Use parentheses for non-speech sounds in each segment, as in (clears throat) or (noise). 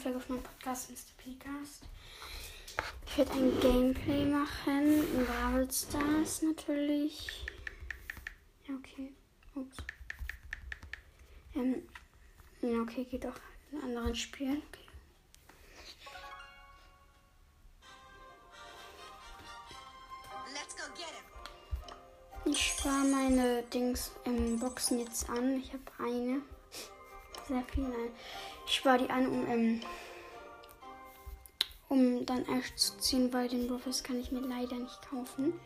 Folge auf meinem Podcast Mr. Pcast. Ich werde ein Gameplay machen in Brawl Stars natürlich. Ja, okay. Ups. Ähm, ja, okay, geht auch in anderen Spielen. Okay. Ich spare meine Dings im Boxen jetzt an. Ich habe eine. Sehr viele. Ich spare die an, um, ähm, um dann Ash zu ziehen, weil den Buffers kann ich mir leider nicht kaufen.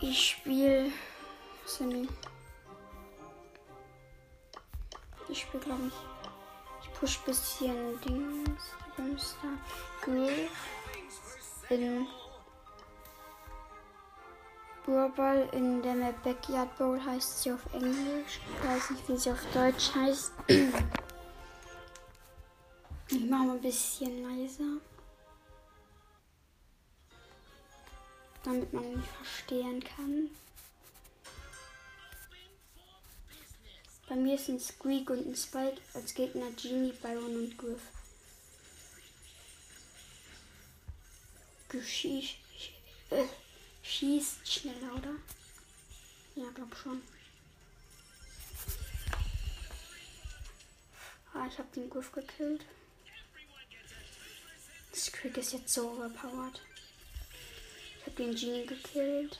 Ich spiele. Die? Ich spiele, glaube ich. Ich push bisschen Dings. Brimstar Girl. In. Brawl in der Map Backyard Bowl heißt sie auf Englisch. Ich weiß nicht, wie sie auf Deutsch heißt. (clears throat) Ich mache mal ein bisschen leiser. Damit man mich verstehen kann. Bei mir sind Squeak und ein Spike als Gegner Genie, Byron und Griff. Geschieß, äh, schießt schneller, oder? Ja, glaub schon. Ah, ich habe den Griff gekillt. Squeak ist jetzt so overpowered. Ich habe den Genie gekillt.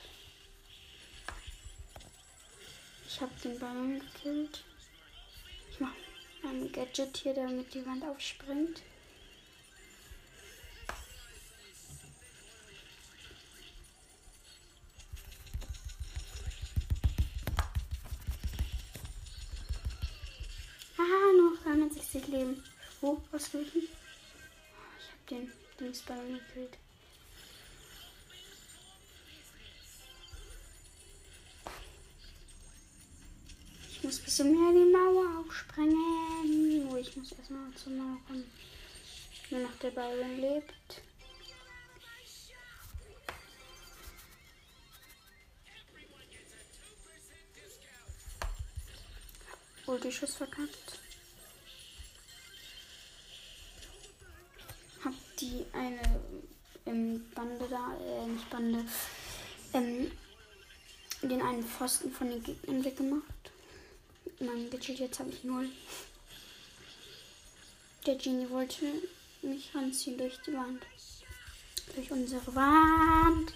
Ich habe den Ballon gekillt. Ich mache ein Gadget hier, damit die Wand aufspringt. 63 Leben. Wo? Was will ich? Ich habe den Dingsballon gekillt. Ich muss ein bisschen mehr die Mauer aufsprengen. Oh, ich muss erstmal zur Mauer kommen. Nur noch der Byron lebt. Oh, die Schuss verkackt. Die eine ähm, Bande da, äh, nicht Bande, ähm, den einen Pfosten von den Gegnern weggemacht. Mein Gadget jetzt habe ich null. Der Genie wollte mich ranziehen durch die Wand. Durch unsere Wand.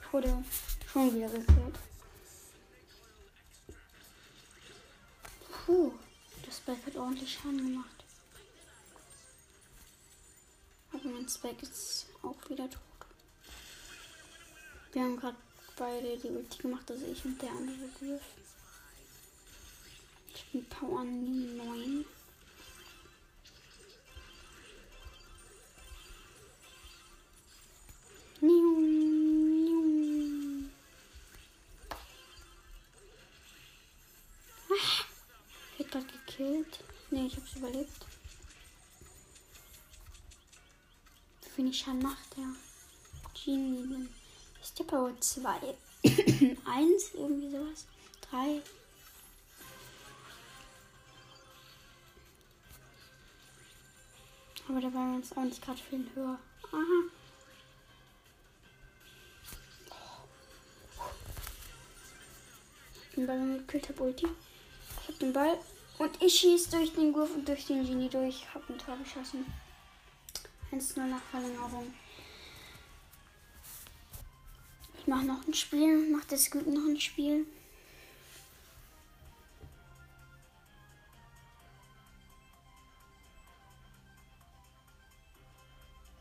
Ich wurde schon wieder gekillt. Puh, das Spike hat ordentlich Schaden gemacht. Aber mein Spike ist auch wieder tot. Wir haben gerade beide die Ulti gemacht, also ich und der andere Griff. Ich bin Power 9. Niu, niu. Ah, ich werd grad gekillt. Ne, ich hab's überlebt. Schaden macht der Genie? Ist der Power 2? 1? Irgendwie sowas? 3? Aber der war jetzt auch nicht gerade viel höher. Aha. Den Ball gekillt, hab Ulti. Ich hab den Ball und ich schieß durch den Gurf und durch den Genie durch. Hab ein Tor geschossen. 1-0 nach Verlängerung. Ich mach noch ein Spiel. Macht das gut noch ein Spiel.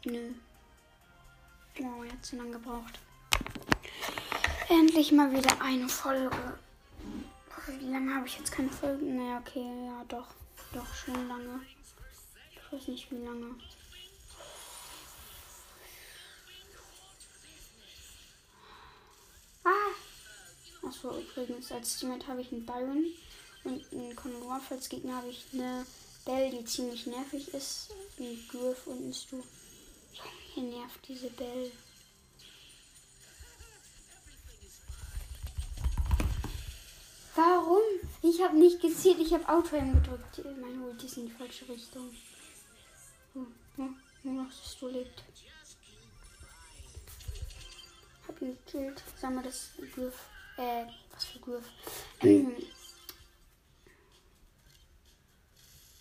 Nö. Wow, er hat zu lange gebraucht. Endlich mal wieder eine Folge. Wie lange habe ich jetzt keine Folgen? Naja, okay, ja, doch. Doch, schon lange. Ich weiß nicht, wie lange. Achso, übrigens, als Teammate habe ich einen Byron und einen Conor. Als Gegner habe ich eine Belle, die ziemlich nervig ist. Ein Griff und ein Stu. Hier nervt diese Belle. Warum? Ich habe nicht gezielt, ich habe Auto gedrückt. Mein Ulti ist in die falsche Richtung. Hm, hm, nur noch das du lebt. Hab ihn gekillt. Sammle das Griff. Äh, was für Griff? Ähm,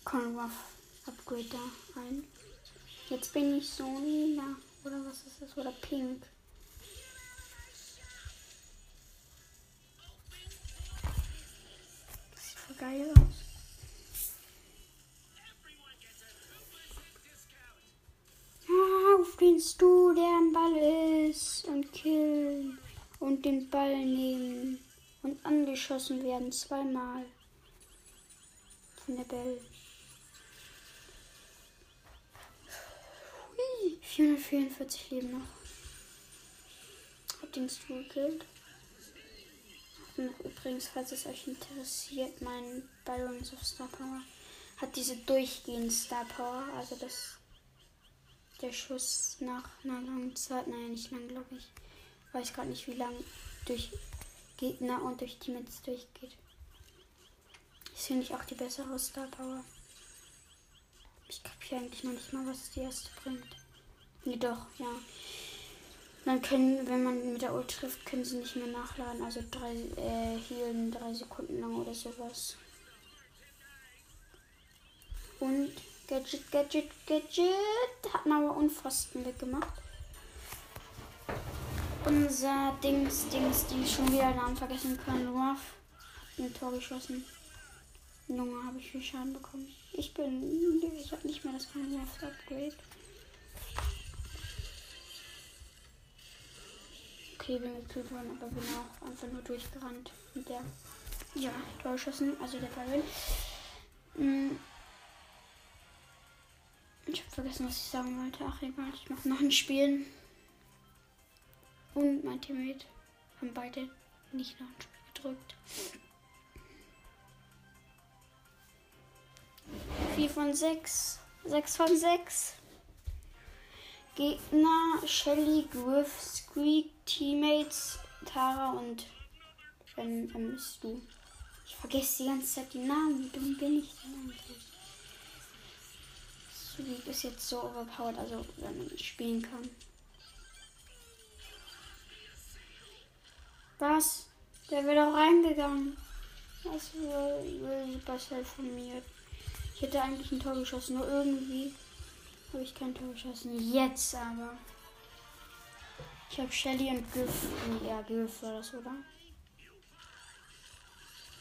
Conruff Upgrade da ein. Jetzt bin ich so lila. Oder was ist das? Oder pink. sieht voll geil aus. Ah, auf den Stu, der am Ball ist. Und killen. Und den Ball nehmen. Und angeschossen werden zweimal. Von der Bell. 444 Leben noch. Hab den Stu gekillt. Übrigens, falls es euch interessiert, mein Balance of Star Power hat diese durchgehende Star Power. Also das der Schuss nach einer langen Zeit, naja nicht lang glaube ich. Weiß gerade nicht wie lang durch Gegner und durch Teammates durchgeht. Ist finde ich auch die bessere Star Power. Ich kapiere eigentlich noch nicht mal, was die erste bringt. Nee, doch, ja. Dann können, wenn man mit der Ult trifft, können sie nicht mehr nachladen. Also drei, äh, healen drei Sekunden lang oder sowas. Und Gadget, Gadget, Gadget. Hat man aber Unfasten weggemacht. Unser Dings, Dings, Dings, schon wieder Namen vergessen können. Ruff hat ein Tor geschossen. Junge, habe ich viel Schaden bekommen. Ich bin, ich habe nicht mehr das Ruff Upgrade. okay, bin gekillt worden, aber bin auch einfach nur durchgerannt mit der ja, Torschossen, also der Byron. Hm. Ich habe vergessen, was ich sagen wollte. Ach egal, ich mache noch ein Spiel. Und mein Teammate haben beide nicht noch ein Spiel gedrückt. 4 von 6. 6 von 6. Gegner Shelly, Griff, Squeak, Teammates Tara und wenn ähm, bist. Ich vergesse die ganze Zeit die Namen. Wie dumm bin ich denn eigentlich? Squeak ist jetzt so overpowered, also wenn man spielen kann. Was? Der wird auch reingegangen. Das will Supercell von mir. Ich hätte eigentlich ein Tor geschossen, nur irgendwie habe ich kein Tor geschossen. Jetzt aber. Ich habe Shelly und Griff. Nee, ja, Griff war das, oder?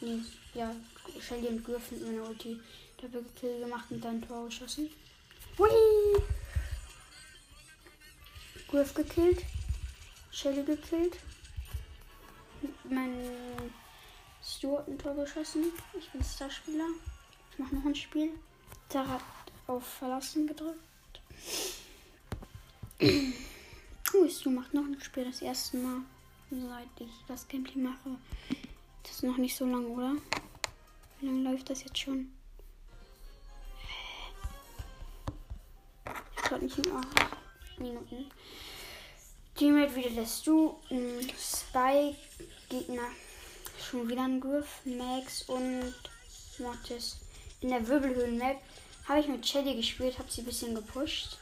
Nee, ja, Shelly und Griff mit meiner Ulti Doppelkill gemacht und dann Tor geschossen. Hui! Griff gekillt. Shelly gekillt. Mein Stuart ein Tor geschossen. Ich bin Starspieler. Ich mache noch ein Spiel. Tara hat auf Verlassen gedrückt. Oh, du machst noch ein Spiel das erste Mal, seit ich das Gameplay mache. Das ist noch nicht so lang, oder? Wie lange läuft das jetzt schon? Ich glaube nicht nur 8 Minuten. Teammate wieder lässt du. Spy Gegner. Schon wieder ein Griff, Max und Mortis. In der Wirbelhöhlen-Map habe ich mit Shelly gespielt, habe sie ein bisschen gepusht.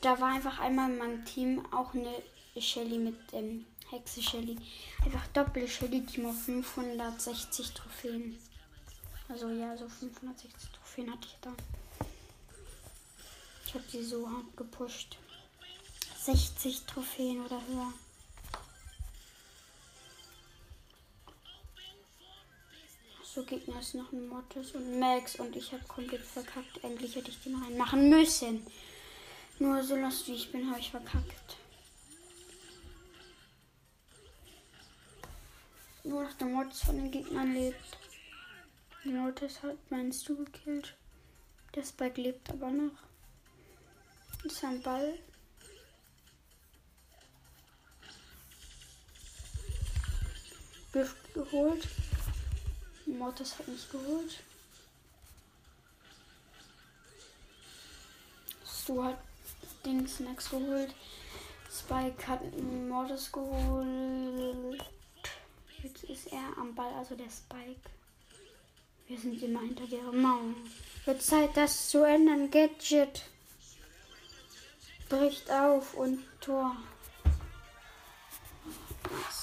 Da war einfach einmal in meinem Team auch eine Shelly mit ähm, Hexe Shelly. Einfach Doppel Shelly Team auf 560 Trophäen. Also ja, so 560 Trophäen hatte ich da. Ich habe sie so hart gepusht. 60 Trophäen oder höher. So, Gegner ist noch ein Mortis und Max und ich habe komplett verkackt. Endlich hätte ich den reinmachen müssen. Nur so lost wie ich bin, habe ich verkackt. Nur noch der Mortis von den Gegnern lebt. Mortis hat meinst du gekillt. Der Spike lebt aber noch. Das ist ein Ball. Gift geholt. Mortis hat mich geholt. Stu hat Dings Max geholt. Spike hat Mortis geholt. Jetzt ist er am Ball, also der Spike. Wir sind immer hinter der Mauer. Wird Zeit, das zu ändern. Gadget bricht auf und Tor. Was?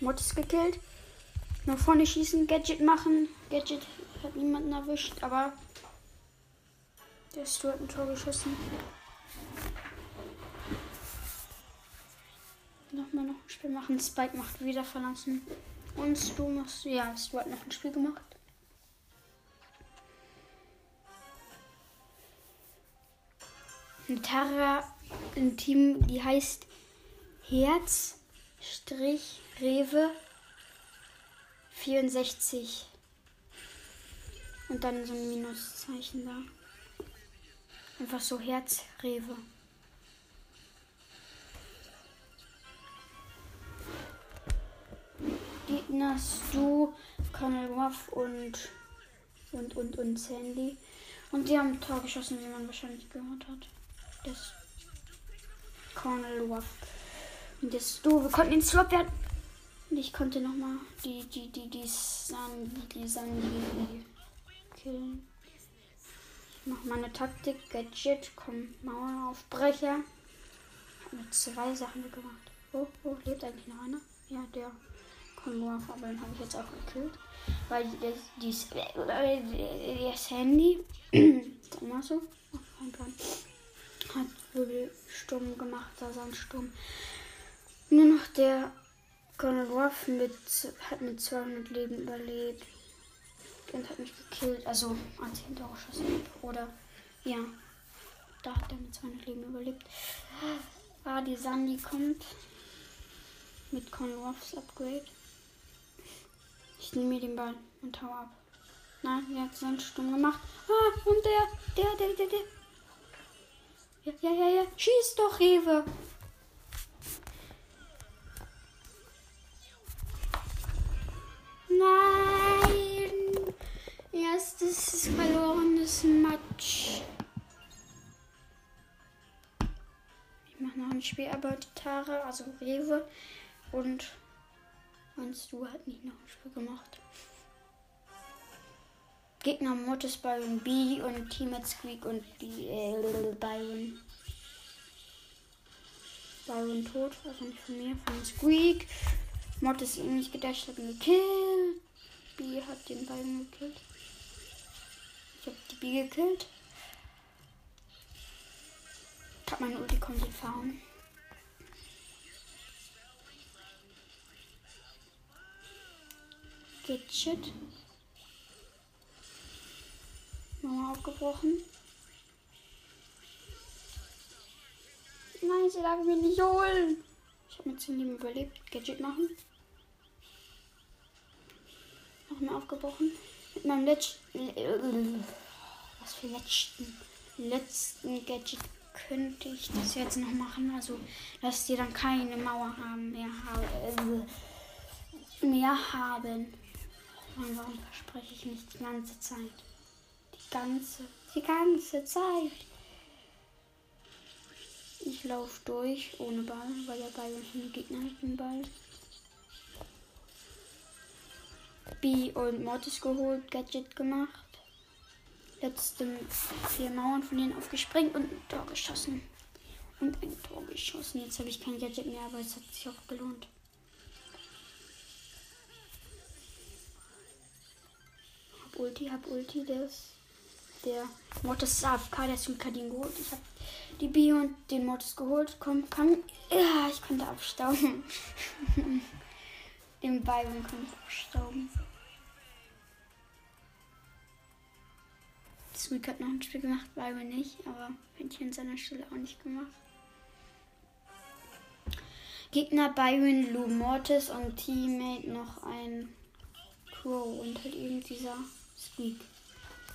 Mod ist gekillt. Nach vorne schießen, Gadget machen. Gadget hat niemanden erwischt, aber der Stuart ein Tor geschossen. Nochmal noch ein Spiel machen. Spike macht wieder verlassen. Und du machst, ja, Stuart noch ein Spiel gemacht. Eine Tara im Team, die heißt Herz Strich Rewe 64. Und dann so ein Minuszeichen da. Einfach so Herz Rewe. Gegner Stu, Colonel Ruff und und und und Sandy. Und die haben Tor geschossen, wie man wahrscheinlich gehört hat. Das Colonel Ruff. Und das Stu, wir konnten den Swap werden. Und ich konnte nochmal die, die, die, die Sandy, die Sandy killen. Ich mach meine Taktik, Gadget, komm, Maueraufbrecher. Hab mir zwei Sachen gemacht. Oh, oh, lebt eigentlich noch einer? Ja, der. Konvoi, aber den habe ich jetzt auch gekillt. Weil das, dies, äh, das Handy, sag mal so, Plan, hat Wirbelsturm gemacht, da Sandsturm. Nur noch der Conor Ruff mit, hat mit 200 Leben überlebt und hat mich gekillt. Also, als ich hinterher geschossen Oder, ja, da hat er mit 200 Leben überlebt. Ah, die Sandy kommt mit Conor Ruffs Upgrade. Ich nehme mir den Ball und hau ab. Nein, er hat seinen Sturm gemacht. Ah, und der, der, der, der, der. Ja, ja, ja, ja. Schieß doch, Rewe. Nein. Erstes verlorenes Match. Ich mache noch ein Spiel, aber die Tare, also Rewe und Meinst du, hat nicht noch ein Spiel gemacht? Gegner Mortis, Byron B und Teammate Squeak und die äh, Byron. Byron tot, also nicht von mir, von Squeak. Mortis ihm nicht gedasht, hat ihn gekillt. B hat den Byron gekillt. Ich hab die B gekillt. Ich hab meine Ulti komplett fahren. Gadget. Mama aufgebrochen. Nein, sie darf mich nicht holen. Ich habe mit 10 Leben überlebt. Gadget machen. Noch mehr aufgebrochen. Mit meinem letzten. Was für letzten. Letzten Gadget könnte ich das jetzt noch machen. Also, dass die dann keine Mauer haben mehr haben. Mehr haben. Mann, warum verspreche ich nicht die ganze Zeit? Die ganze, die ganze Zeit. Ich laufe durch ohne Ball, weil der Ball nicht im Gegner hat den Ball. B und Mortis geholt, Gadget gemacht. Letzte vier Mauern von denen aufgesprengt und ein Tor geschossen. Und ein Tor geschossen. Jetzt habe ich kein Gadget mehr, aber es hat sich auch gelohnt. Ulti, hab Ulti, ist der Mortis ist AFK, ist mit Kadin geholt. Ich hab die B und den Mortis geholt. Komm, komm. Ja, ich konnte abstauben. den Byron konnte ich abstauben. Sweet hat noch ein Spiel gemacht, Byron nicht, aber hätte ich an seiner Stelle auch nicht gemacht. Gegner Byron, Lou Mortis und Teammate noch ein Crow und halt eben dieser Squeak.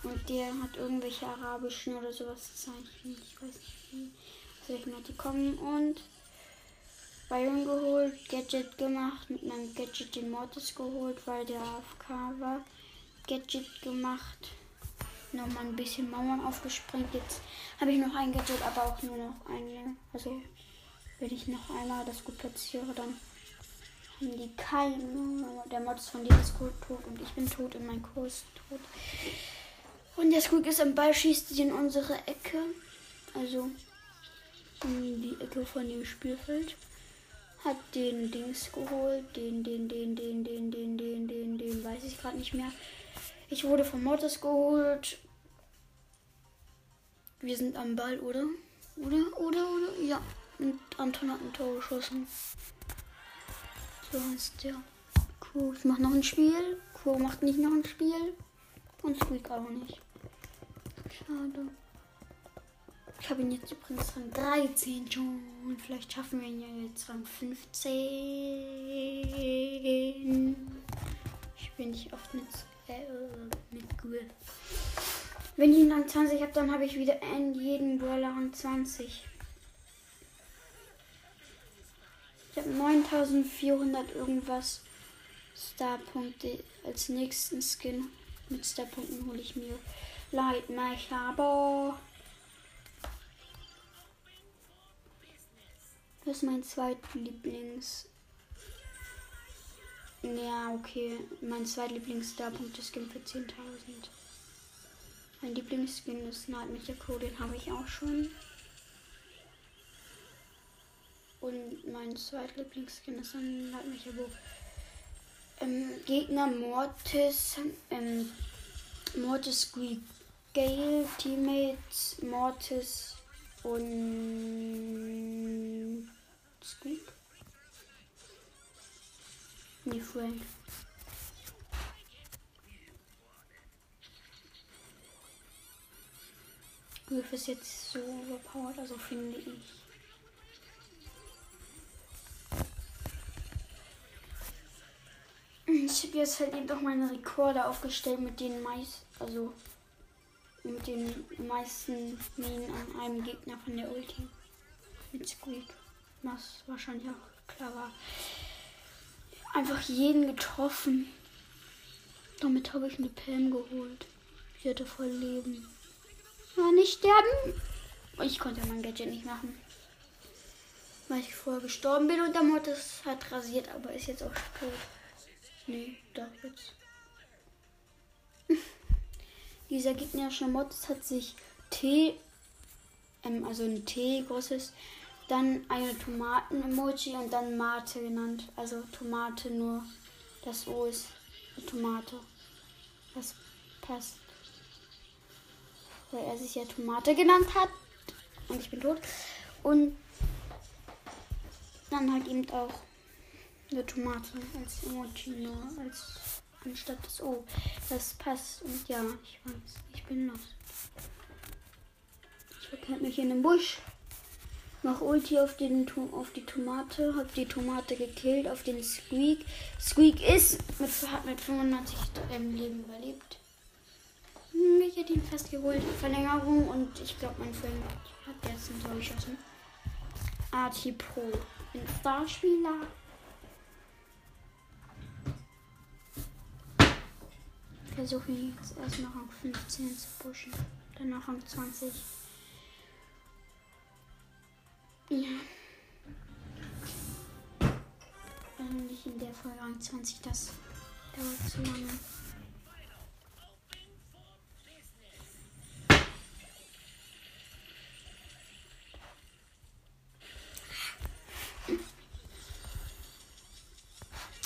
Und der hat irgendwelche arabischen oder sowas Zeichen. Ich weiß nicht wie. Soll ich mal die kommen und Byron geholt, Gadget gemacht, mit meinem Gadget den Mortis geholt, weil der AFK war. Gadget gemacht. nochmal ein bisschen Mauern aufgesprengt. Jetzt habe ich noch ein Gadget, aber auch nur noch eine. Also, wenn ich noch einmal das gut platziere, dann haben die keine. Der Mod von denen ist tot und ich bin tot und mein Kurs ist tot. Und der Squeak ist am Ball, schießt sie in unsere Ecke. Also in die Ecke von dem Spielfeld. Hat den Dings geholt. Den, den, den, den, den, den, den, den, den, weiß ich gerade nicht mehr. Ich wurde von Mortis geholt. Wir sind am Ball, oder? Oder, oder, oder? Ja. Und Anton hat ein Tor geschossen. So ist der. Cool. Ich mach noch ein Spiel. Cool macht nicht noch ein Spiel. Und Squeak auch nicht. Schade. Ich habe ihn jetzt übrigens Rang 13 schon. Vielleicht schaffen wir ihn ja jetzt Rang 15. Ich bin nicht oft mit, äh, mit Griff. Wenn ich ihn Rang 20 habe, dann habe ich wieder in jedem Brawler Rang 20. Ich habe 9400 irgendwas Starpunkte als nächsten Skin. Mit Starpunkten hole ich mir Leitmeister. Das ist mein zweitlieblings. Ja, okay. Mein zweitlieblings-Starpunkte-Skin für 10.000. Mein Lieblingsskin ist Nightmare Code, den habe ich auch schon. Und mein zweitlieblingsskin ist ein Nightmare Bow. Ähm, Gegner Mortis, ähm, Mortis Squeak Gale, Teammates Mortis und Squeak. Nee, Frank. Griff ist jetzt so überpowered, also finde ich. Ich habe jetzt halt eben doch meine Rekorde aufgestellt mit den meisten, also mit den meisten Minen an einem Gegner von der Ulti. Mit Squeak. Was wahrscheinlich auch klar war. Einfach jeden getroffen. Damit habe ich eine Pam geholt. Ich hatte voll Leben. Ja, nicht sterben. Ich konnte mein Gadget nicht machen. Weil ich vorher gestorben bin und der Mortis hat rasiert, aber ist jetzt auch tot. Nee, doch jetzt. (laughs) Dieser gegnerische Mod hat sich T, ähm, also ein T großes, dann eine Tomaten-Emoji und dann Mate genannt. Also Tomate nur. Das O ist eine Tomate. Das passt. Weil er sich ja Tomate genannt hat. Und ich bin tot. Und dann halt eben auch eine Tomate als Emoji nur als anstatt das O. Das passt und ja, ich weiß, ich bin los. Ich verkehrt mich in den Busch. Mach Ulti auf, den, auf die Tomate, hab die Tomate gekillt, auf den Squeak. Squeak ist mit, hat mit 95 ähm, Leben überlebt. Ich hätte ihn fast geholt. Verlängerung und ich glaube, mein Freund hat jetzt ein Tor geschossen. Arti Pro. Ein Starspieler. Versuche jetzt erstmal Rang 15 zu pushen. Danach Rang 20. Ja. Also nicht in der Folge Rang 20, das dauert zu lange.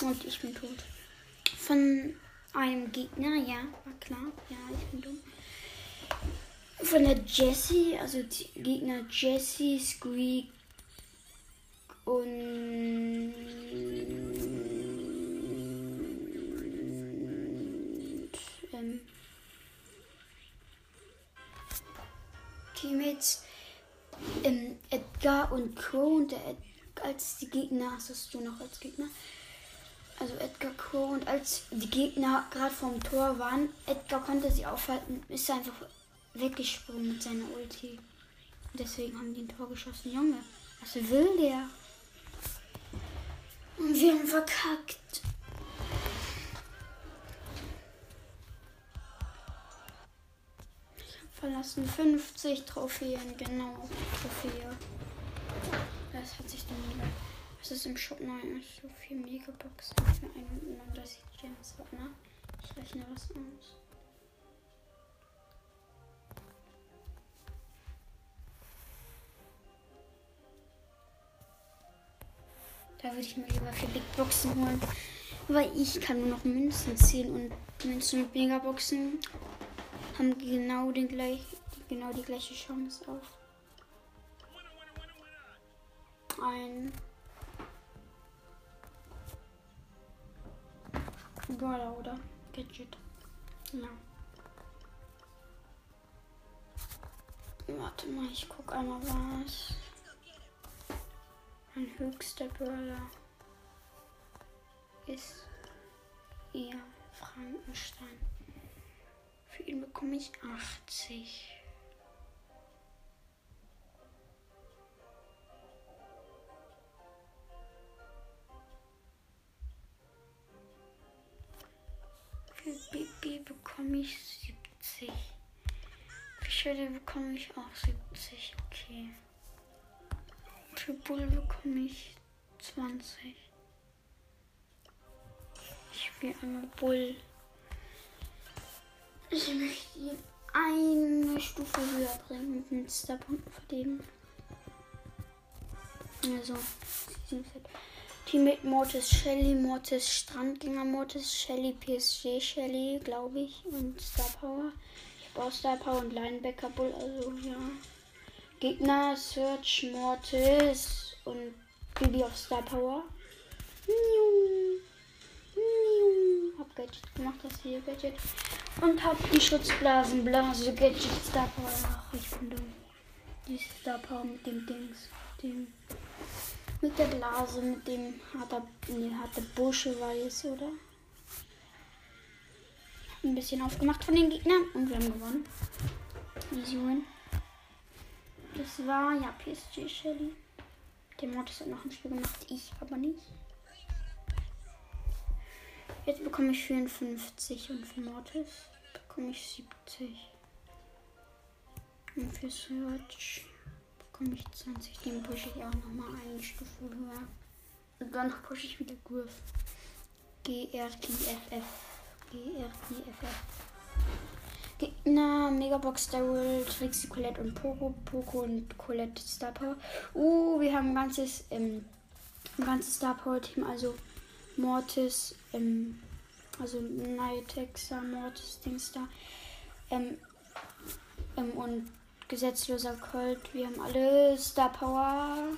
Und ich bin tot. Von einem Gegner, ja, war klar. Ja, ich bin dumm. Von der Jessie, also die Gegner Jessie, Squeak und ähm, Teammates ähm, Edgar und Crow und der Ed als die Gegner, hast du noch als Gegner? Also Edgar Crow. Und als die Gegner gerade vorm Tor waren, Edgar konnte sie aufhalten, ist einfach weggesprungen mit seiner Ulti. Und deswegen haben die ein Tor geschossen. Junge, was will der? Und wir haben verkackt. verlassen. 50 Trophäen, genau. Trophäe. Das hat sich dann wieder. Was ist im Shop neu? So viel Megaboxen für 139 Gems. Warte mal. Ich rechne was aus. Da würde ich mir lieber für Big Boxen holen. Weil ich kann nur noch Münzen ziehen und Münzen und Megaboxen haben genau, den gleich, genau die gleiche Chance auf ein Brawler oder Gadget. Ja. Warte mal, ich guck einmal was. Mein höchster Brawler ist eher Frankenstein. Für ihn bekomme ich 80. Für Bibi bekomme ich 70. Für Schwede bekomme ich auch 70. Okay. Für Bull bekomme ich 20. Ich will einmal Bull. Ich möchte ihn eine Stufe höher bringen mit den Starpunkten verdienen. Also, Team mit Mortis Shelly, Mortis Strandgänger, Mortis Shelly, PSG Shelly, glaube ich, und Star Power. Ich brauche Star Power und Linebacker Bull, also ja. Gegner Search Mortis und Bibi auf Star Power. Hab Gadget gemacht, das hier Gadget. Und hab die Schutzblasenblase Gadget Star Power. Ach, ich bin dumm. Die Star Power mit dem Dings. Dem, mit der Blase, mit dem hat er, nee, hat der Bursche weiß, oder? Ein bisschen aufgemacht von den Gegnern und wir haben gewonnen. Easy. Das war ja PSG Shelly. Der Mortis hat noch ein Spiel gemacht, ich aber nicht. Jetzt bekomme ich 54 und für Mortis bekomme ich 70. Und für Search bekomme ich 20. Den pushe ich auch nochmal eine Stufe höher. Und dann pushe ich wieder Griff. GRTFF. GRTFF. Gegner, Megabox Daryl, Trixie, Colette und Poco. Poco und Colette Star Power. Uh, wir haben ein ganzes, ähm, ein ganzes Star Power Team, also Mortis, ähm, also Nightexa, Mortis, Dings da, ähm, ähm, und gesetzloser Colt. Wir haben alle Star Power.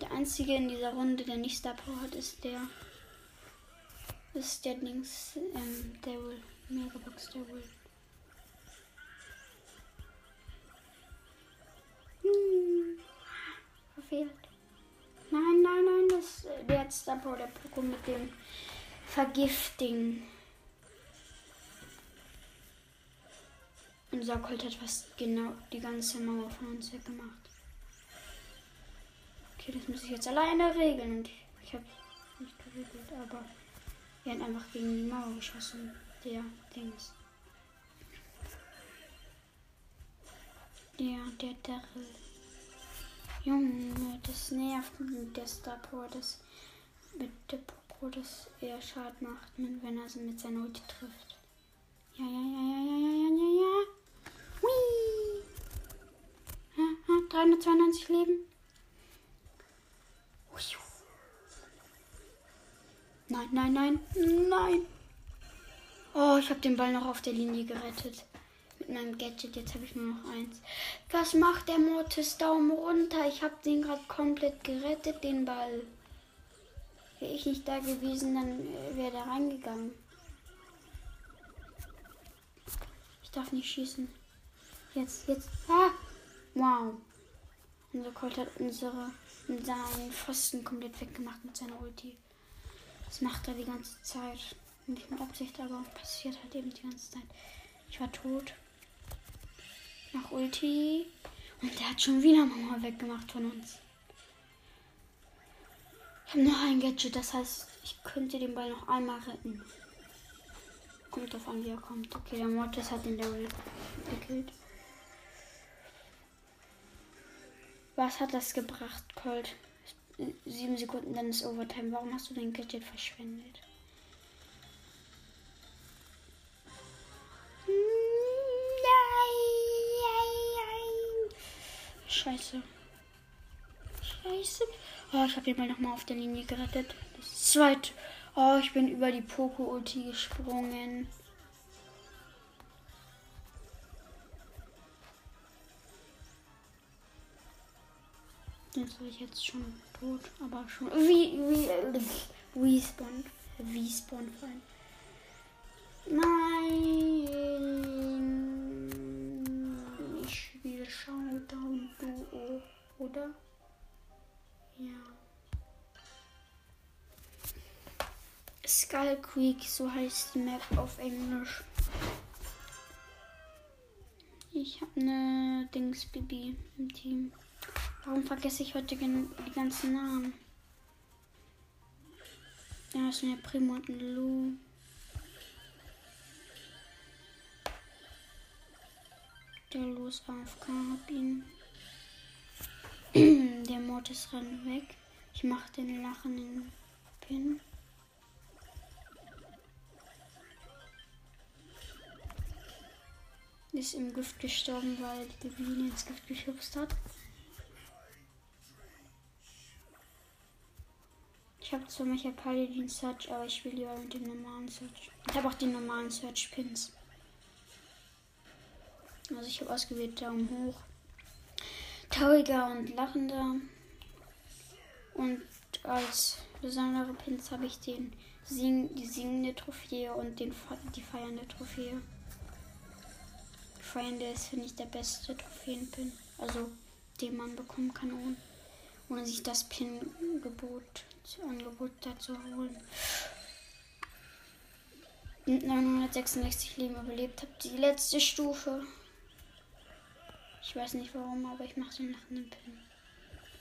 Der einzige in dieser Runde, der nicht Star Power hat, ist der. Ist der Dings, ähm, der wohl. Megabox, der wohl. Hm. Verfehlt. Nein, nein, nein, das der hat Star Power, der Poco mit dem Vergifting. Unser Colt hat fast genau die ganze Mauer von uns weggemacht. Okay, das muss ich jetzt alleine regeln. Und ich habe nicht geregelt, aber er hat einfach gegen die Mauer geschossen. Der Dings. Der, der Daryl. Junge, das nervt mit der Star Power, das mit der Poco, dass er Schaden macht, wenn er sie mit seiner Ulti trifft. Ja, ja, ja, ja, ja, ja, ja, ja. Ja, 392 Leben. Nein, nein, nein, nein. Oh, ich habe den Ball noch auf der Linie gerettet. Mit meinem Gadget. Jetzt habe ich nur noch eins. Was macht der Mortis? Daumen runter. Ich habe den gerade komplett gerettet, den Ball. Wäre ich nicht da gewesen, dann wäre der reingegangen. Ich darf nicht schießen. Jetzt, jetzt. Ah! Wow. Unser Colt hat unsere, seinen Pfosten komplett weggemacht mit seiner Ulti. Das macht er die ganze Zeit. Nicht mit Absicht, aber passiert halt eben die ganze Zeit. Ich war tot. Nach Ulti. Und der hat schon wieder Mama weggemacht von uns. Ich habe noch ein Gadget, das heißt, ich könnte den Ball noch einmal retten. Kommt drauf an, wie er kommt. Okay, der Mortis hat den Daryl gekillt. Was hat das gebracht, Colt? Sieben Sekunden, dann ist Overtime. Warum hast du dein Gadget verschwendet? Scheiße. Scheiße. Oh, ich habe ihn mal nochmal auf der Linie gerettet. Das zweite. Oh, ich bin über die Poco-Ulti gesprungen. Den soll ich jetzt schon tot, aber schon. Wie, wie, wie spawn. Wie spawn fallen. Nein. Ich spiele Showdown Duo, oder? Ja. Skull Creek, so heißt die Map auf Englisch. Ich habe eine Dings Bibi im Team. Warum vergesse ich heute die ganzen Namen? Ja, ja Primo und Lu. Der los AFK hab ihn. (clears throat) Der Mortis rennt weg. Ich mach den lachenden Pin. Ist im Gift gestorben, weil die Biene ins Gift geschubst hat. Ich habe zwar Mecha Paladin Search, aber ich will lieber mit dem normalen Search. Ich habe auch die normalen Search Pins. Also ich habe ausgewählt Daumen hoch. Trauriger und lachender. Und als besondere Pins habe ich den Sing die singende Trophäe und den die feiernde Trophäe. Die feiernde ist, finde ich, der beste Trophäenpin. Also den man bekommen kann, ohne, ohne sich das Pin-Gebot Angebot dazu holen. Mit 966 Leben überlebt habe die letzte Stufe. Ich weiß nicht warum, aber ich mache den nach einem Pin.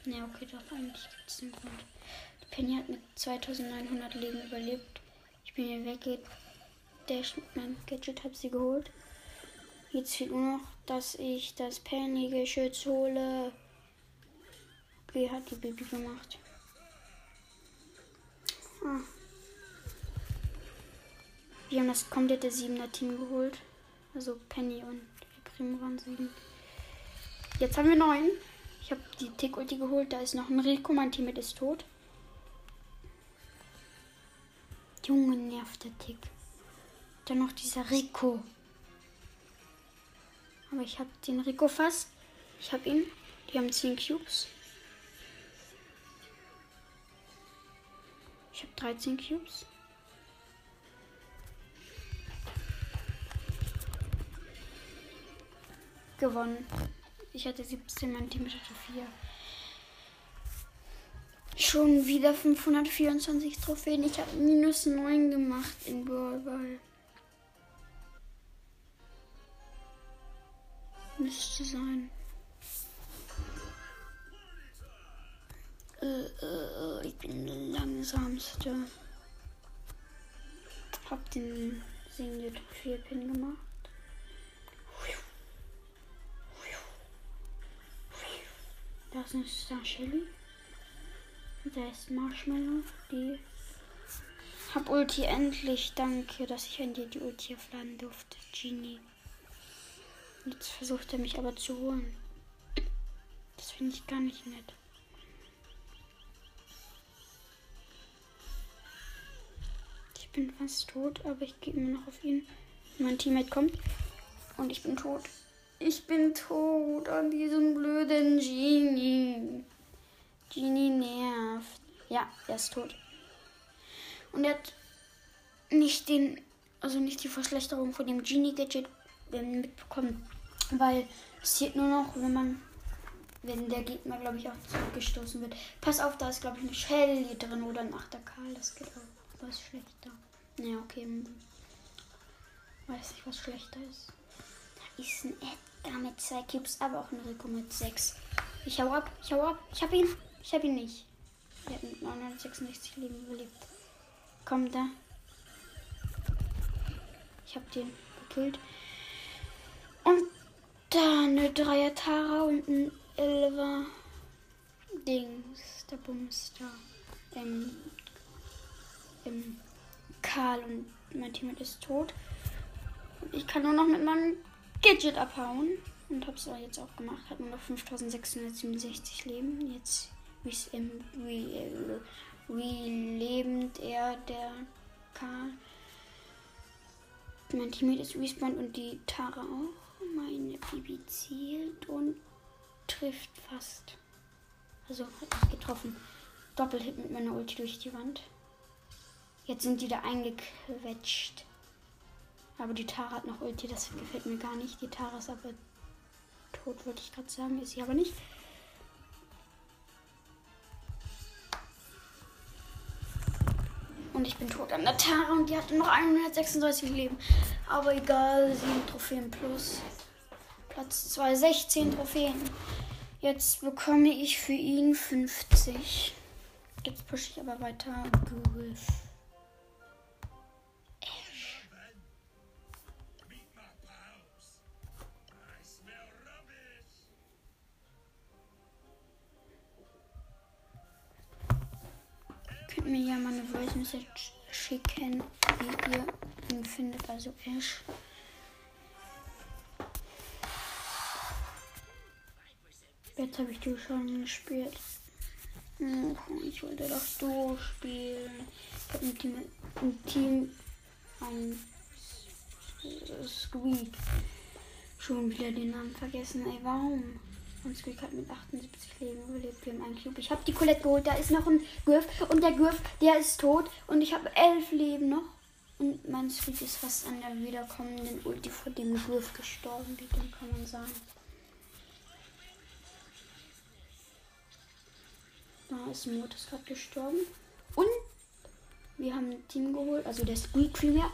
Ne, okay, doch, eigentlich gibt es einen Grund. Die Penny hat mit 2900 Leben überlebt. Ich bin hier weggedasht mit meinem Gadget, habe sie geholt. Jetzt fehlt nur noch, dass ich das Penny-Geschütz hole. Wie hat die Baby gemacht? Ah. Wir haben das komplette 7er Team geholt. Also Penny und Primo waren 7. Jetzt haben wir 9. Ich habe die Tick-Ulti geholt. Da ist noch ein Rico. Mein Team ist tot. Junge, nervt der Tick. Dann noch dieser Rico. Aber ich habe den Rico fast. Ich habe ihn. Die haben 10 Cubes. Ich habe 13 Cubes. Gewonnen. Ich hatte 17, mein Team hatte 4. Schon wieder 524 Trophäen. Ich habe minus 9 gemacht in Brawl Müsste sein. Äh, äh, ich bin der langsamste. Hab den singende Trophäe-Pin gemacht. Da ist Star Shelly. Da ist Marshmallow. Die. Hab Ulti endlich. Danke, dass ich an dir die Ulti aufladen durfte. Genie. Jetzt versucht er mich aber zu holen. Das finde ich gar nicht nett. Bin fast tot, aber ich gehe immer noch auf ihn. Mein Teammate kommt und ich bin tot. Ich bin tot an diesem blöden Genie. Genie nervt. Ja, er ist tot. Und er hat nicht den, also nicht die Verschlechterung von dem Genie-Gadget mitbekommen. Weil es zählt nur noch, wenn man, wenn der Gegner, glaube ich, auch zurückgestoßen wird. Pass auf, da ist, glaube ich, eine Shelly drin oder ein 8er Karl. Das geht auch was schlechter. Ja, okay. Weiß nicht, was schlechter ist. Da ist ein Edgar mit zwei Cubes, aber auch ein Rico mit sechs. Ich hau ab, ich hau ab. Ich hab ihn. Ich hab ihn nicht. Er hat mit 966 Leben überlebt. Komm da. Ich habe den gekillt. Und da eine Dreier Tara und ein Elfer Dings, der Bumster. Ähm, ähm, Karl und mein Team ist tot. Und ich kann nur noch mit meinem Gadget abhauen. Und hab's auch jetzt auch gemacht. Hat nur noch 5667 Leben. Jetzt wie, wie, äh, wie lebend er, der Karl. Mein Teammate ist respawned und die Tara auch. Meine Bibi zielt und trifft fast. Also hat mich getroffen. Doppelhit mit meiner Ulti durch die Wand. Jetzt sind die da eingequetscht. Aber die Tara hat noch Ulti, das gefällt mir gar nicht. Die Tara ist aber tot, wollte ich gerade sagen. Ist sie aber nicht. Und ich bin tot an der Tara und die hatte noch 136 Leben. Aber egal, 7 Trophäen plus. Platz 2, 16 Trophäen. Jetzt bekomme ich für ihn 50. Jetzt pushe ich aber weiter. Griff. Könnt mir ja mal eine Voice Message schicken, wie ihr ihn findet, also Ash. Jetzt habe ich du schon gespielt. Ich wollte doch du spielen. Ich habe Team, ein Team, ein Squeak. Schon wieder den Namen vergessen. Ey, warum? Und Squeak hat mit 78 Leben überlebt. Wir haben einen Cube. Ich habe die Colette geholt. Da ist noch ein Griff. Und der Griff, der ist tot. Und ich habe elf Leben noch. Und mein Squeak ist fast an der wiederkommenden Ulti vor dem Griff gestorben. Wie kann man sagen. Da ist Mortis gerade gestorben. Und wir haben ein Team geholt, also der Squeak Premier.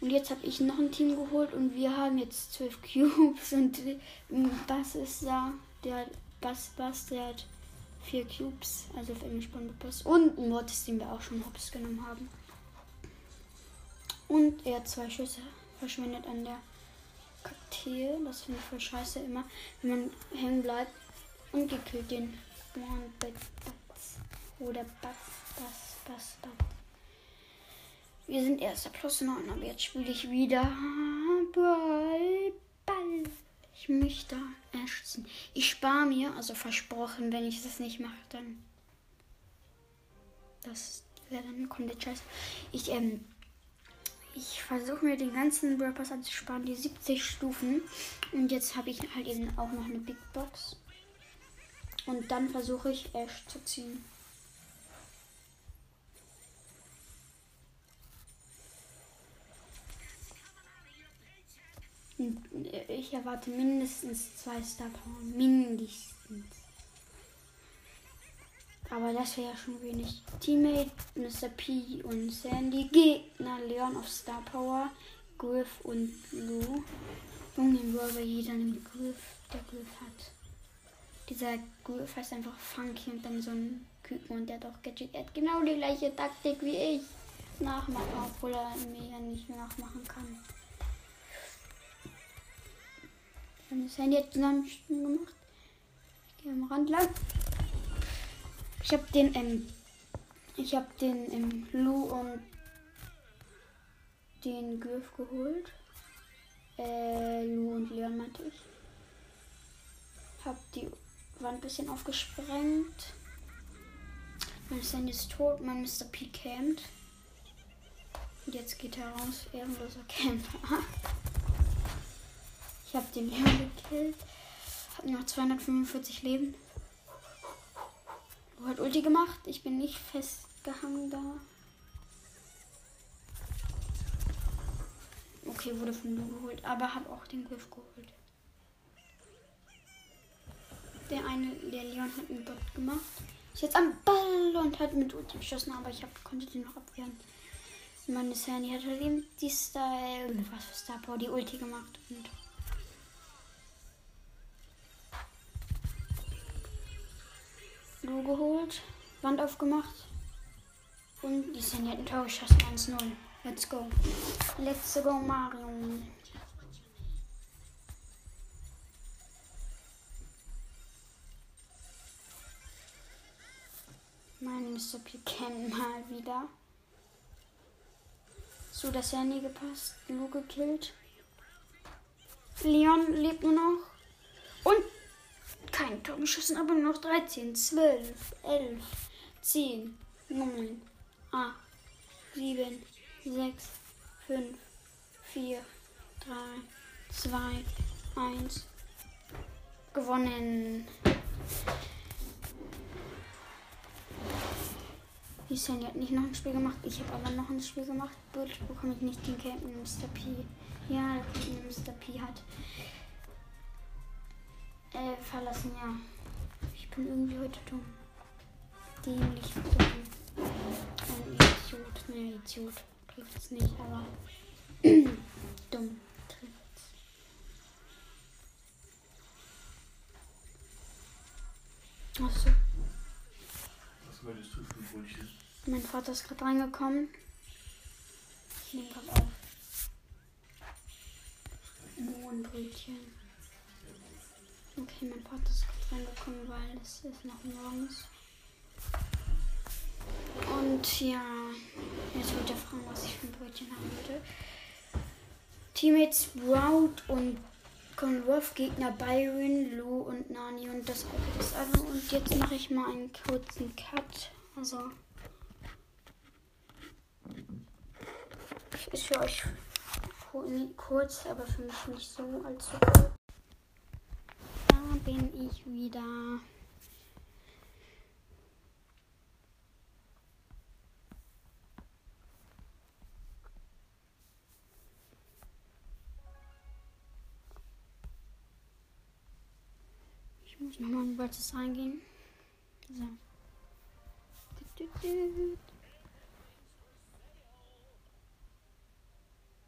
Und jetzt habe ich noch ein Team geholt und wir haben jetzt zwölf Cubes und Bass ist da. Der Bass Bass, der hat vier Cubes, also auf Englisch Bass. Und ein Mortis, den wir auch schon hops genommen haben. Und er hat zwei Schüsse verschwendet an der Kakteen. Das finde ich voll scheiße immer, wenn man hängen bleibt und gekillt den. Oder Bats, Bats, Bats, Bats. Wir sind erster plus 9, aber jetzt spiele ich wieder Ball, Ball. Ich möchte ersten. Ich spare mir, also versprochen, wenn ich das nicht mache, dann. Das wäre dann komplett scheiße. Ich, ähm. Ich versuche mir den ganzen Pass anzusparen, die 70 Stufen. Und jetzt habe ich halt eben auch noch eine Big Box. Und dann versuche ich Ash zu ziehen. Ich erwarte mindestens zwei Star Power. Mindestens. Aber das wäre ja schon wenig. Teammate, Mr. P und Sandy. Gegner, Leon auf Star Power. Griff und Lou. Junge, Rover, jeder nimmt Griff, der Griff hat. Dieser Griff heißt einfach Funky und dann so ein Küken und der hat auch Gadget. Er hat genau die gleiche Taktik wie ich. Nachmachen, obwohl er mir ja nicht nachmachen kann. Wir haben das Handy jetzt zusammen gemacht. Ich gehe am Rand lang. Ich habe den, ähm, ich habe den ähm, Lou und den Griff geholt. Äh, Lou und Leon meinte ich. Hab die Wand ein bisschen aufgesprengt. Mein Sandy ist tot, mein Mr. P campt. Und jetzt geht er raus, ehrenloser Camper. (laughs) Ich habe den Leon gekillt. Hab noch 245 Leben. Du hat Ulti gemacht. Ich bin nicht festgehangen da. Okay, wurde von du geholt, aber hab auch den Griff geholt. Der eine, der Leon hat einen Bot gemacht. Ist jetzt am Ball und hat mit Ulti geschossen, aber ich hab, konnte den noch abwehren. Meine Sandy hat halt eben die Style, was für Star Power, die Ulti gemacht und Lu geholt, Wand aufgemacht und die ein Tor geschossen, 1-0. Let's go. Let's go, Mario. Mein Mr. Pecan mal wieder. So, das Handy gepasst. Lu gekillt. Leon lebt nur noch. Und kein Tor geschossen, aber nur noch 13, 12, 11, 10, 9, 8, 7, 6, 5, 4, 3, 2, 1. Gewonnen. Die Sandy hat nicht noch ein Spiel gemacht. Ich habe aber noch ein Spiel gemacht. Gut, bekomme ich nicht den Camp Mr. P. Ja, der Camp Mr. P hat äh, verlassen, ja. Ich bin irgendwie heute dumm. Dämlich dumm. Ein Idiot. Ne, Idiot trifft es nicht, aber (clears throat) dumm trifft Achso. Was wolltest du für Brötchen? Mein Vater ist gerade reingekommen. Ich nehme gerade auf. Mohnbrötchen. Okay, mein Vater ist gerade reingekommen, weil es ist noch morgens. Und ja, jetzt wird er fragen, was ich für ein Brötchen haben würde. Teammates Sprout und Conworth, Gegner Byron, Lou und Nani und das Auto ist alle. Und jetzt mache ich mal einen kurzen Cut. Also. Ist für euch kurz, aber für mich nicht so allzu kurz. Bin ich wieder. Ich muss nochmal in Wortes reingehen. So.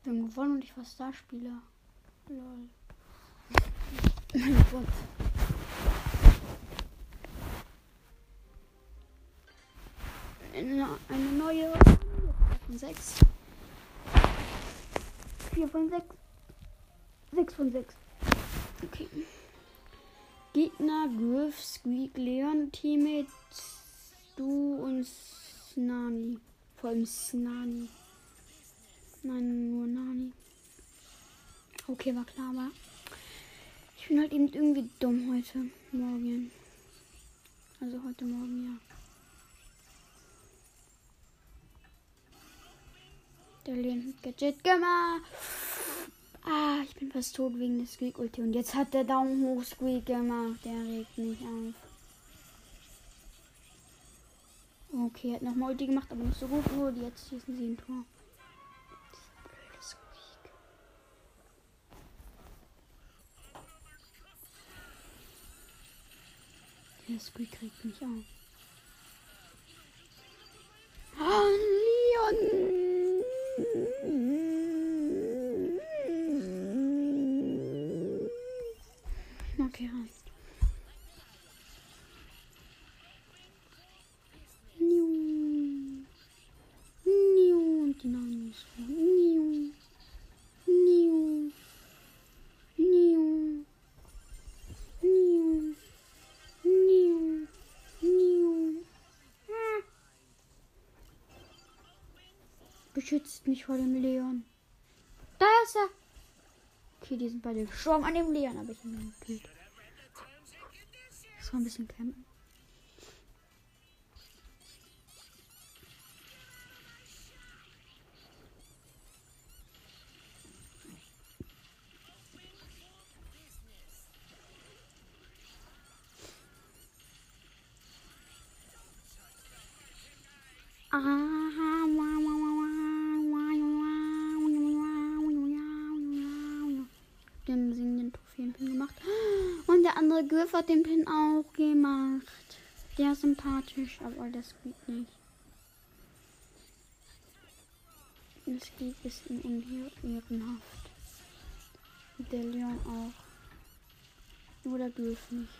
Wir haben gewonnen und ich war Starspieler. Lol. Mein Gott. Eine, eine neue. 4 von 6. 4 von 6. 6 von 6. Okay. Gegner, Griff, Squeak, Leon, Teammates, du und Snani. Vor allem Snani. Nein, nur Nani. Okay, war klar, aber ich bin halt eben irgendwie dumm heute Morgen. Also heute Morgen, ja. Der Leon hat Gadget gemacht. Ah, ich bin fast tot wegen des Squeak Ulti. Und jetzt hat der Daumen hoch Squeak gemacht. Der regt mich auf. Okay, hat nochmal Ulti gemacht, aber nicht so gut. Nur jetzt schießen sie ein Tor. Der Squeak regt mich auf. Leon! Okay, reicht. Niu. Und die Namen ist so. Niu. Niu. Niu. Niu. Niu. Niu. Ah. Beschützt mich vor dem Leon. Da ist er. Okay, die sind beide gestorben an dem Leon, aber ich habe ihn ein bisschen campen. Den singenden Trophäenpin gemacht. Griff hat den Pin auch gemacht. Der ist sympathisch, aber das geht nicht. Das geht ist ihm ehrenhaft. Der Leon auch. Nur der Griff nicht.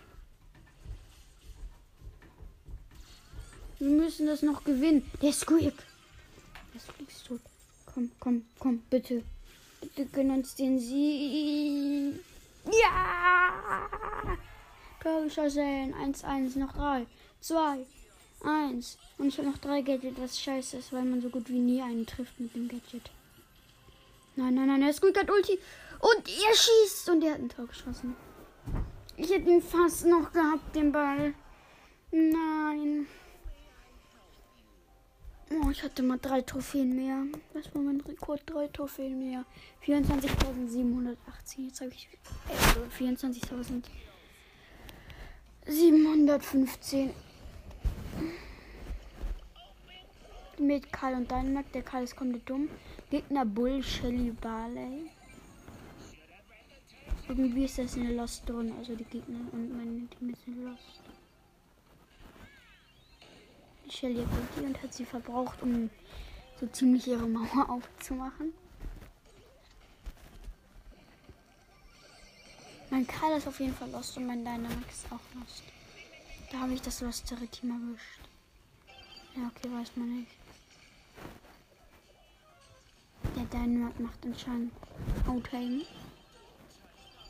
Wir müssen das noch gewinnen. Der Squeak. Der Squeak ist tot. Komm. Komm, komm, komm, bitte. Bitte gönn uns den Sieg. Ja! Kircher sehen. 1, 1, noch 3, 2, 1. Und ich habe noch 3 Gadget, was scheiße ist, weil man so gut wie nie einen trifft mit dem Gadget. Nein, nein, nein, er ist gut, hat Ulti. Und er schießt. Und er hat ein Tor geschossen. Ich hätte ihn fast noch gehabt, den Ball. Nein. Oh, ich hatte mal drei Trophäen mehr. Das war mein Rekord, drei Trophäen mehr. 24.718. Jetzt habe ich äh, 24.000. 715. Mit Karl und Dänemark. Der Karl ist komplett dumm. Gegner Bull, Shelly, Barley. Irgendwie ist das eine Lost drin. Also die Gegner und meine Dinge sind Lost. Shelly hat die und hat sie verbraucht, um so ziemlich ihre Mauer (laughs) aufzumachen. Mein Karl ist auf jeden Fall lost und mein Dynamic ist auch lost. Da habe ich das lostere Team erwischt. Ja, okay, weiß man nicht. Der Dynamic macht anscheinend Outtime.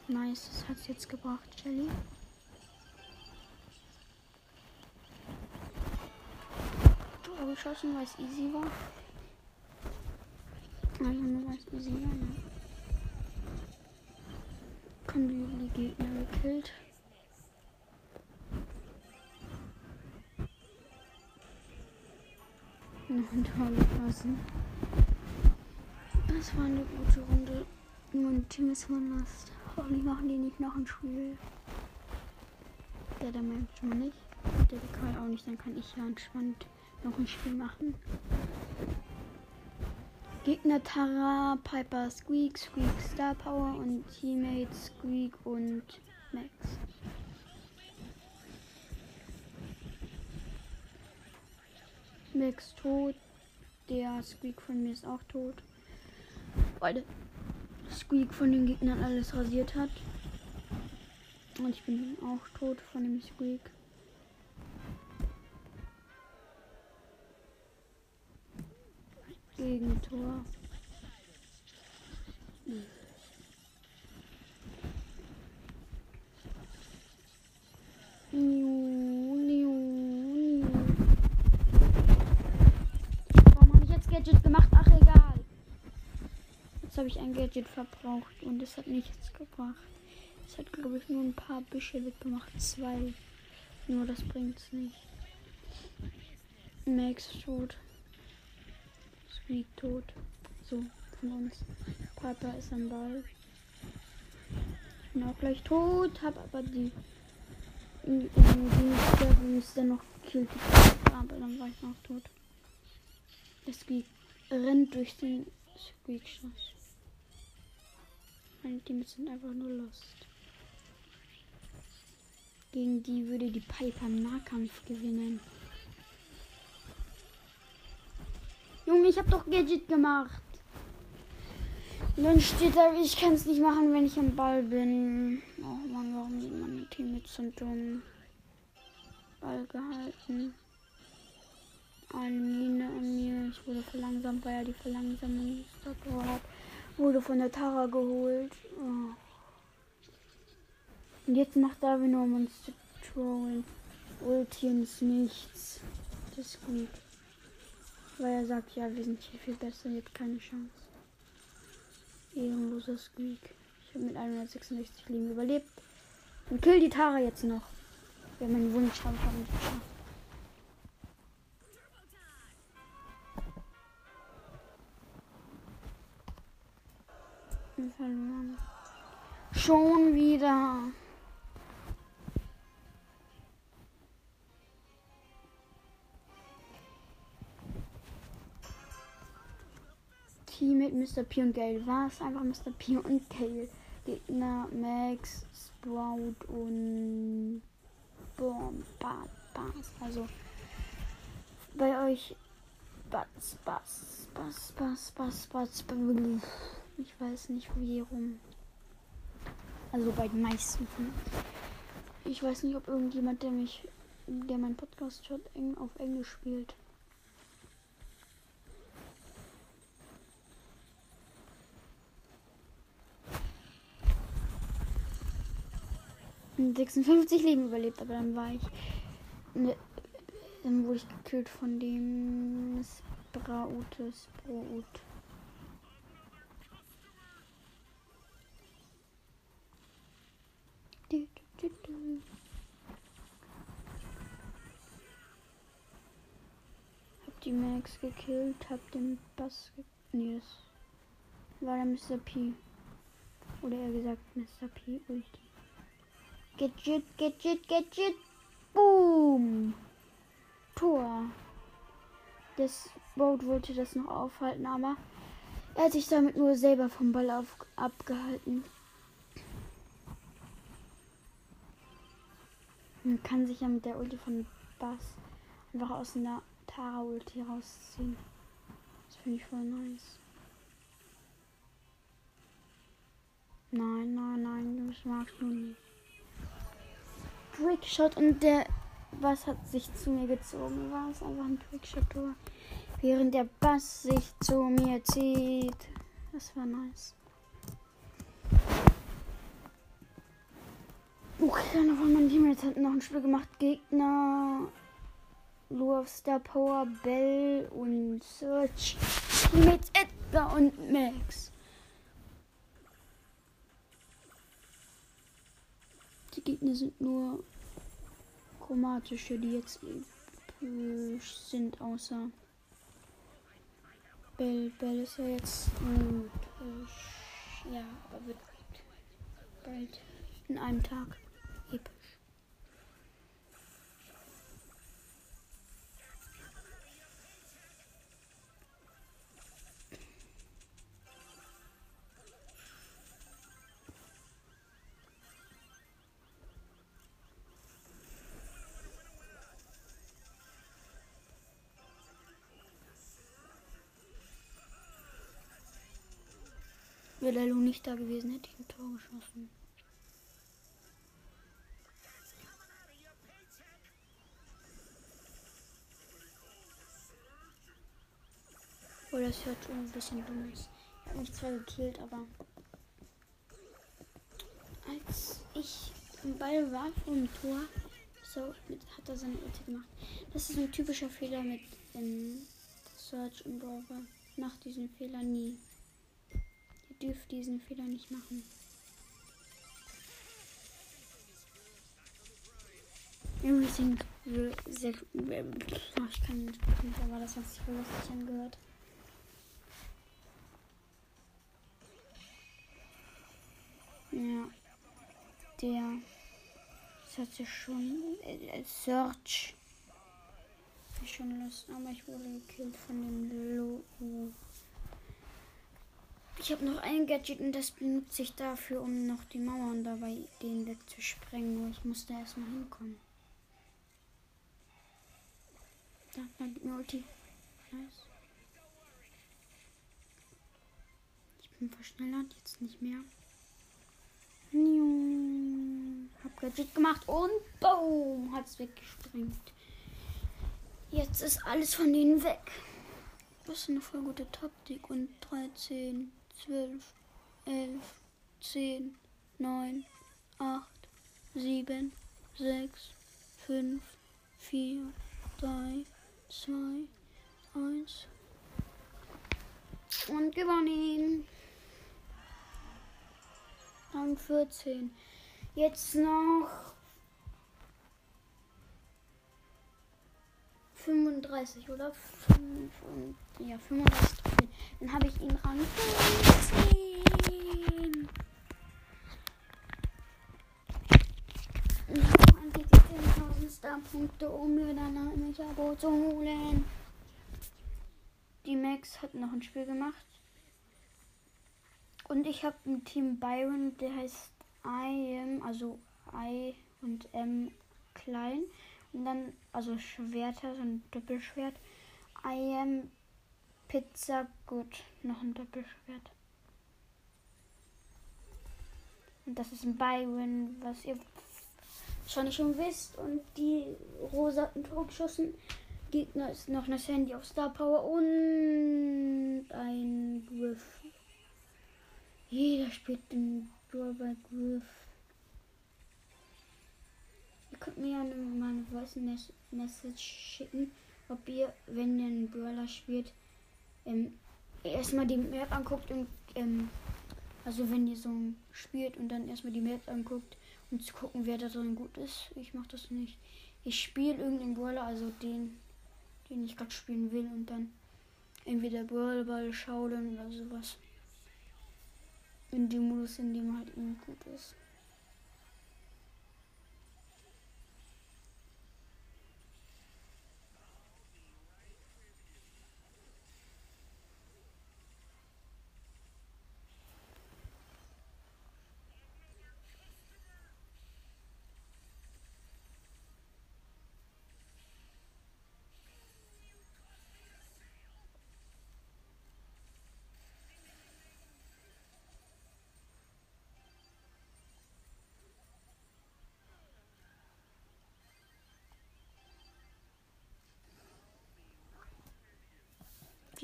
Nice, das hat es jetzt gebracht, Shelly. geschossen, weil es easy war. Also nur weil es easy war, ne? Kommen die, die Gegner gekillt. Noch ein Tor geschossen. Das war eine gute Runde. Nur ein Team ist verlasst. Hoffentlich machen die nicht noch ein Spiel. Der da manchmal nicht. Der kann auch nicht, dann kann ich ja entspannt noch ein Spiel machen. Gegner Tara, Piper, Squeak, Squeak, Star Power und Teammates Squeak und Max. Max tot. Der Squeak von mir ist auch tot. Weil Squeak von den Gegnern alles rasiert hat. Und ich bin auch tot von dem Squeak. Gegentor. Hm. Warum habe ich jetzt Gadget gemacht? Ach egal. Jetzt habe ich ein Gadget verbraucht und es hat nichts gebracht. Es hat glaube ich nur ein paar Büsche weggemacht. Zwei. Nur das bringt es nicht. Max tot. Squeak tot. So, von uns. Papa ist am Ball. Ich bin auch gleich tot, hab aber die. Die, ist dann noch gekillt. Aber dann war ich noch tot. Der Squeak rennt durch den Squeak-Schuss. Meine Teams sind einfach nur lost. Gegen die würde die Piper im Nahkampf gewinnen. Junge, ich habe doch Gadget gemacht. Dann steht da, ich kann es nicht machen, wenn ich am Ball bin. Oh Mann, warum sind meine Teammates so dumm? Ball gehalten. Eine Mine an mir. Ich wurde verlangsamt, weil er die Verlangsamung hat. Wurde von der Tara geholt. Oh. Und jetzt macht Darwin um uns zu trollen. Ulti ins Nichts. Das ist gut. Weil er sagt, ja, wir sind hier viel besser, jetzt keine Chance. Ehrenloser Squeak. Ich habe mit 166 Leben überlebt. Und kill die Tara jetzt noch. Wer meinen Wunsch haben, haben nicht geschafft. Verloren. Schon wieder. Team mit Mr. P und Gale. War es einfach Mr. P und Gale. Gegner Max, Sprout und Bomb, Bass. Also bei euch Bass, Bass, Bass, Bass, Bass, Bass. Ich weiß nicht wie rum. Also bei den meisten von Ich weiß nicht, ob irgendjemand, der mich, der meinen Podcast hört, auf Englisch spielt. 56 Leben überlebt, aber dann war ich. Ne, dann wurde ich gekillt von dem Sprautes Brot. Hab die Max gekillt, hab den Bass gekillt. Nee, das war der Mr. P. Oder eher gesagt Mr. P. Ulti. Gadget, Gadget, Gadget. Boom. Tor. Das Boot wollte das noch aufhalten, aber er hat sich damit nur selber vom Ball auf, abgehalten. Man kann sich ja mit der Ulti von Bass einfach aus einer Tara-Ulti rausziehen. Das finde ich voll nice. Nein, nein, nein, das magst du nicht. Trickshot und der Bass hat sich zu mir gezogen. War es einfach ein Trickshot-Tor. Während der Bass sich zu mir zieht. Das war nice. Okay, einer von meinen Teammates hat noch ein Spiel gemacht. Gegner. Lure Star Power, Bell und Search. Mit Edgar und Max. Die Gegner sind nur chromatische, die jetzt sind, außer Bell. Bell ist ja jetzt mythisch. Ja, aber wird bald in einem Tag Wäre Lu nicht da gewesen, hätte ich ein Tor geschossen. Oh, das hört schon ein bisschen dumm ist. Ich habe mich zwar gekillt, aber als ich im Ball war dem Tor, so mit, hat er seine Ulti gemacht. Das ist ein typischer Fehler mit ähm, Search und Brawl. Macht diesen Fehler nie dürft diesen Fehler nicht machen. Everything sehr. Oh, ich kann nicht aber das hat sich wohl lustig angehört. Ja. Der. Das hat sich schon. Äh, Search. Schon Lust, aber ich wurde gekillt von dem Logo. Ich habe noch ein Gadget und das benutze ich dafür, um noch die Mauern dabei den wegzusprengen. Nur ich musste erstmal hinkommen. Da, dann gibt mir Ulti. Nice. Ich bin verschnellert, jetzt nicht mehr. Hab Gadget gemacht und boom, hat's weggesprengt. Jetzt ist alles von denen weg. Das ist eine voll gute Taktik und 13 zwölf, elf, zehn, neun, acht, sieben, sechs, fünf, vier, drei, zwei, eins. Und gewonnen. Rang 14. Jetzt noch 35 oder 5 und ja 35 Trophäen. Dann habe ich ihn Rang 15. Ich habe eigentlich die 10.000 Star-Punkte, um mir dann ein Abo zu holen. Die Max hat noch ein Spiel gemacht. Und ich habe ein Team Byron, der heißt I am, also I und M klein. Und dann, also Schwerter, so ein Doppelschwert. I am Pizza gut. Noch ein Doppelschwert. Und das ist ein Byron, was ihr wahrscheinlich schon wisst. Und die rosaten Torgeschossen. Gegner ist noch eine Sandy auf Star Power und ein Griff. Jeder spielt den Drawback Griff. könnt mir ja mal eine Voice Message schicken, ob ihr, wenn ihr einen Brawler spielt, ähm, erstmal die Map anguckt und ähm, also wenn ihr so spielt und dann erstmal die Map anguckt und zu gucken, wer da drin gut ist. Ich mache das nicht. Ich spiele irgendeinen Brawler, also den, den ich gerade spielen will und dann entweder Brawlball schauen oder sowas. In dem Modus, in dem halt ihm gut ist.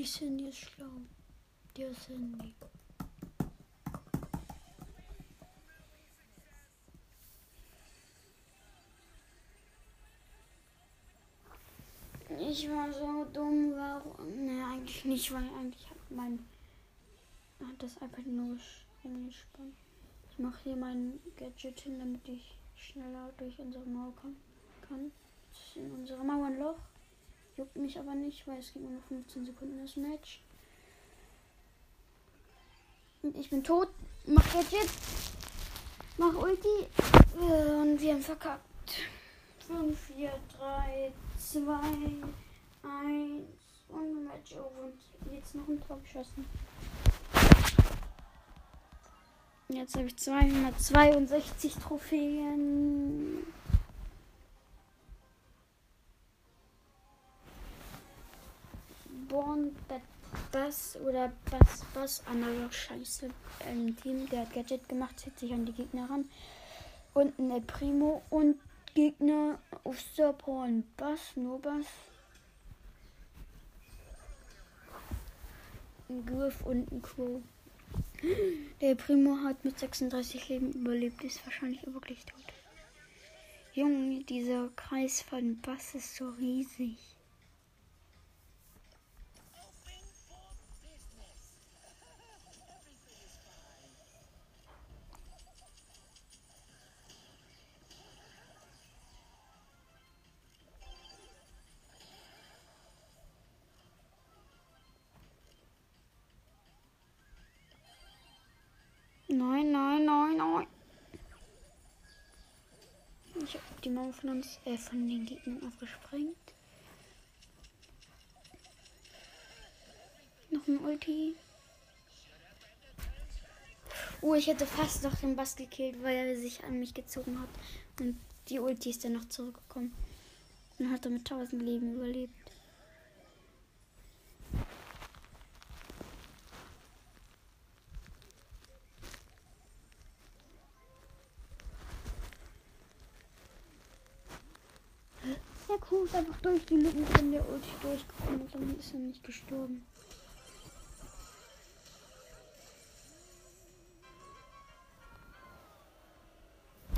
Die Cindy ist schlau. Der Cindy. Ich war so dumm, warum? Ne, eigentlich nicht, weil eigentlich hat mein hat das iPad nur rumgespannt. Ich mache hier mein Gadget hin, damit ich schneller durch unsere Mauer kommen kann. Das ist in unserer Mauer ein Loch. Juckt mich aber nicht, weil es gibt nur noch 15 Sekunden das Match. Ich bin tot. Mach Gadget. Mach Ulti. Und wir haben verkackt. 5, 4, 3, 2, 1 und Match over. Und jetzt noch ein Tor geschossen. Jetzt habe ich 262 Trophäen. Born Bass oder Bass Bass anderer Scheiße. Ein Team, der hat Gadget gemacht, zieht sich an die Gegner ran. Und ein Primo und Gegner auf und Bass, nur Bass. Ein Griff und ein Crow. Der Primo hat mit 36 Leben überlebt, ist wahrscheinlich wirklich tot. Junge, dieser Kreis von Bass ist so riesig. Mauer von uns, äh, von den Gegnern aufgesprengt. Noch ein Ulti. Oh, ich hätte fast noch den Bass gekillt, weil er sich an mich gezogen hat. Und die Ulti ist dann noch zurückgekommen. Und hat er mit 1000 Leben überlebt. Kuh ist einfach durch die Lücken von der Ulti durchgekommen und dann ist er nicht gestorben.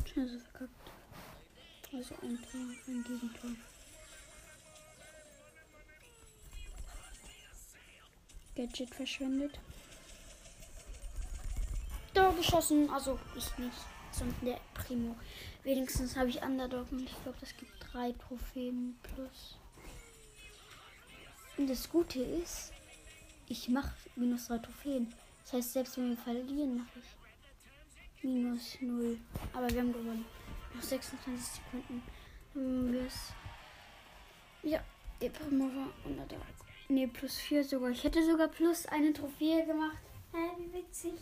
Scheiße verkackt. Also ein Tor, ein Gegentor. Gadget verschwendet. Da geschossen, also ich nicht, sondern der Primo. Wenigstens habe ich Underdog und ich glaube, das gibt drei Trophäen plus. Und das Gute ist, ich mache minus drei Trophäen. Das heißt, selbst wenn wir verlieren, mache ich minus null. Aber wir haben gewonnen. Noch 26 Sekunden. Dann wir es. Ja, der Primo war unter der. Ne, plus 4 sogar. Ich hätte sogar plus eine Trophäe gemacht. Hä, wie witzig.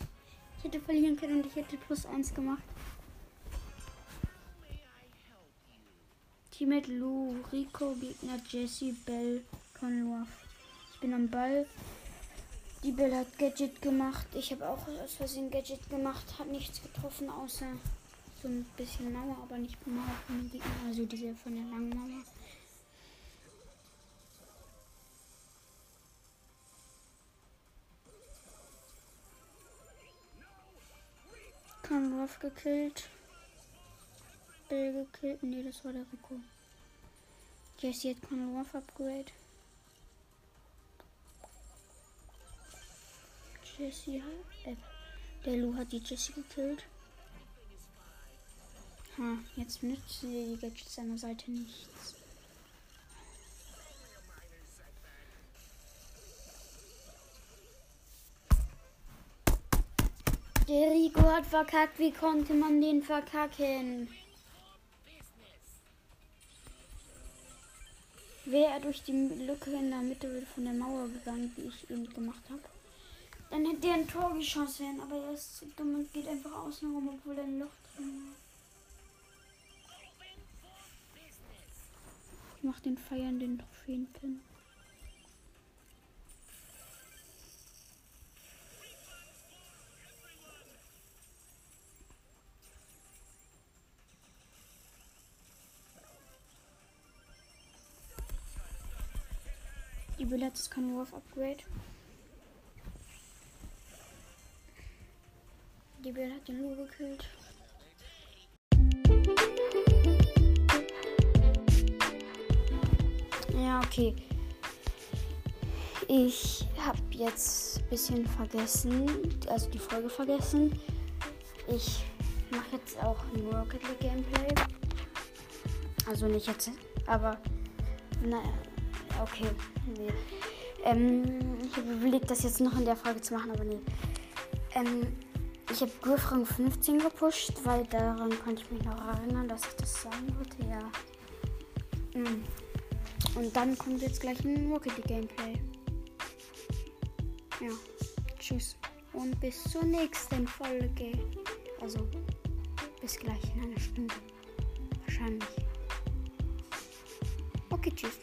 Ich hätte verlieren können und ich hätte plus 1 gemacht. Teammate Lou, Rico, Gegner Jesse, Bell, Conroth. Ich bin am Ball. Die Bell hat Gadget gemacht. Ich habe auch aus Versehen Gadget gemacht. Hat nichts getroffen, außer so ein bisschen Mauer, aber nicht Mauer. Also diese von der langen Mauer. Conroth gekillt. Bell gekillt. Nee, das war der Rico. Jesse hat Conor Ruff Upgrade. Jesse hat. Äh, der Lu hat die Jesse gekillt. Ha, jetzt nützen die Gadgets seiner Seite nichts. Der Rico hat verkackt. Wie konnte man den verkacken? Wäre er durch die Lücke in der Mitte von der Mauer gegangen, die ich eben gemacht habe, dann hätte er ein Tor geschossen. Aber er ist dumm und geht einfach außen rum, obwohl er ein Loch drin war. Ich mach den Feiern den Trophäenpin. Die Billets kann Wolf Upgrade. Die Bill hat den Lu gekillt. Ja, okay. Ich habe jetzt ein bisschen vergessen, also die Folge vergessen. Ich mache jetzt auch ein Rocket League Gameplay. Also nicht jetzt, aber naja, okay. Nee. Ähm, ich habe überlegt, das jetzt noch in der Folge zu machen, aber nee. Ähm, ich habe Griff Rang 15 gepusht, weil daran konnte ich mich noch erinnern, dass ich das sagen wollte, ja. Mm. Und dann kommt jetzt gleich ein Rocket Gameplay. Ja, tschüss und bis zur nächsten Folge. Also, bis gleich in einer Stunde. Wahrscheinlich. Okay, tschüss.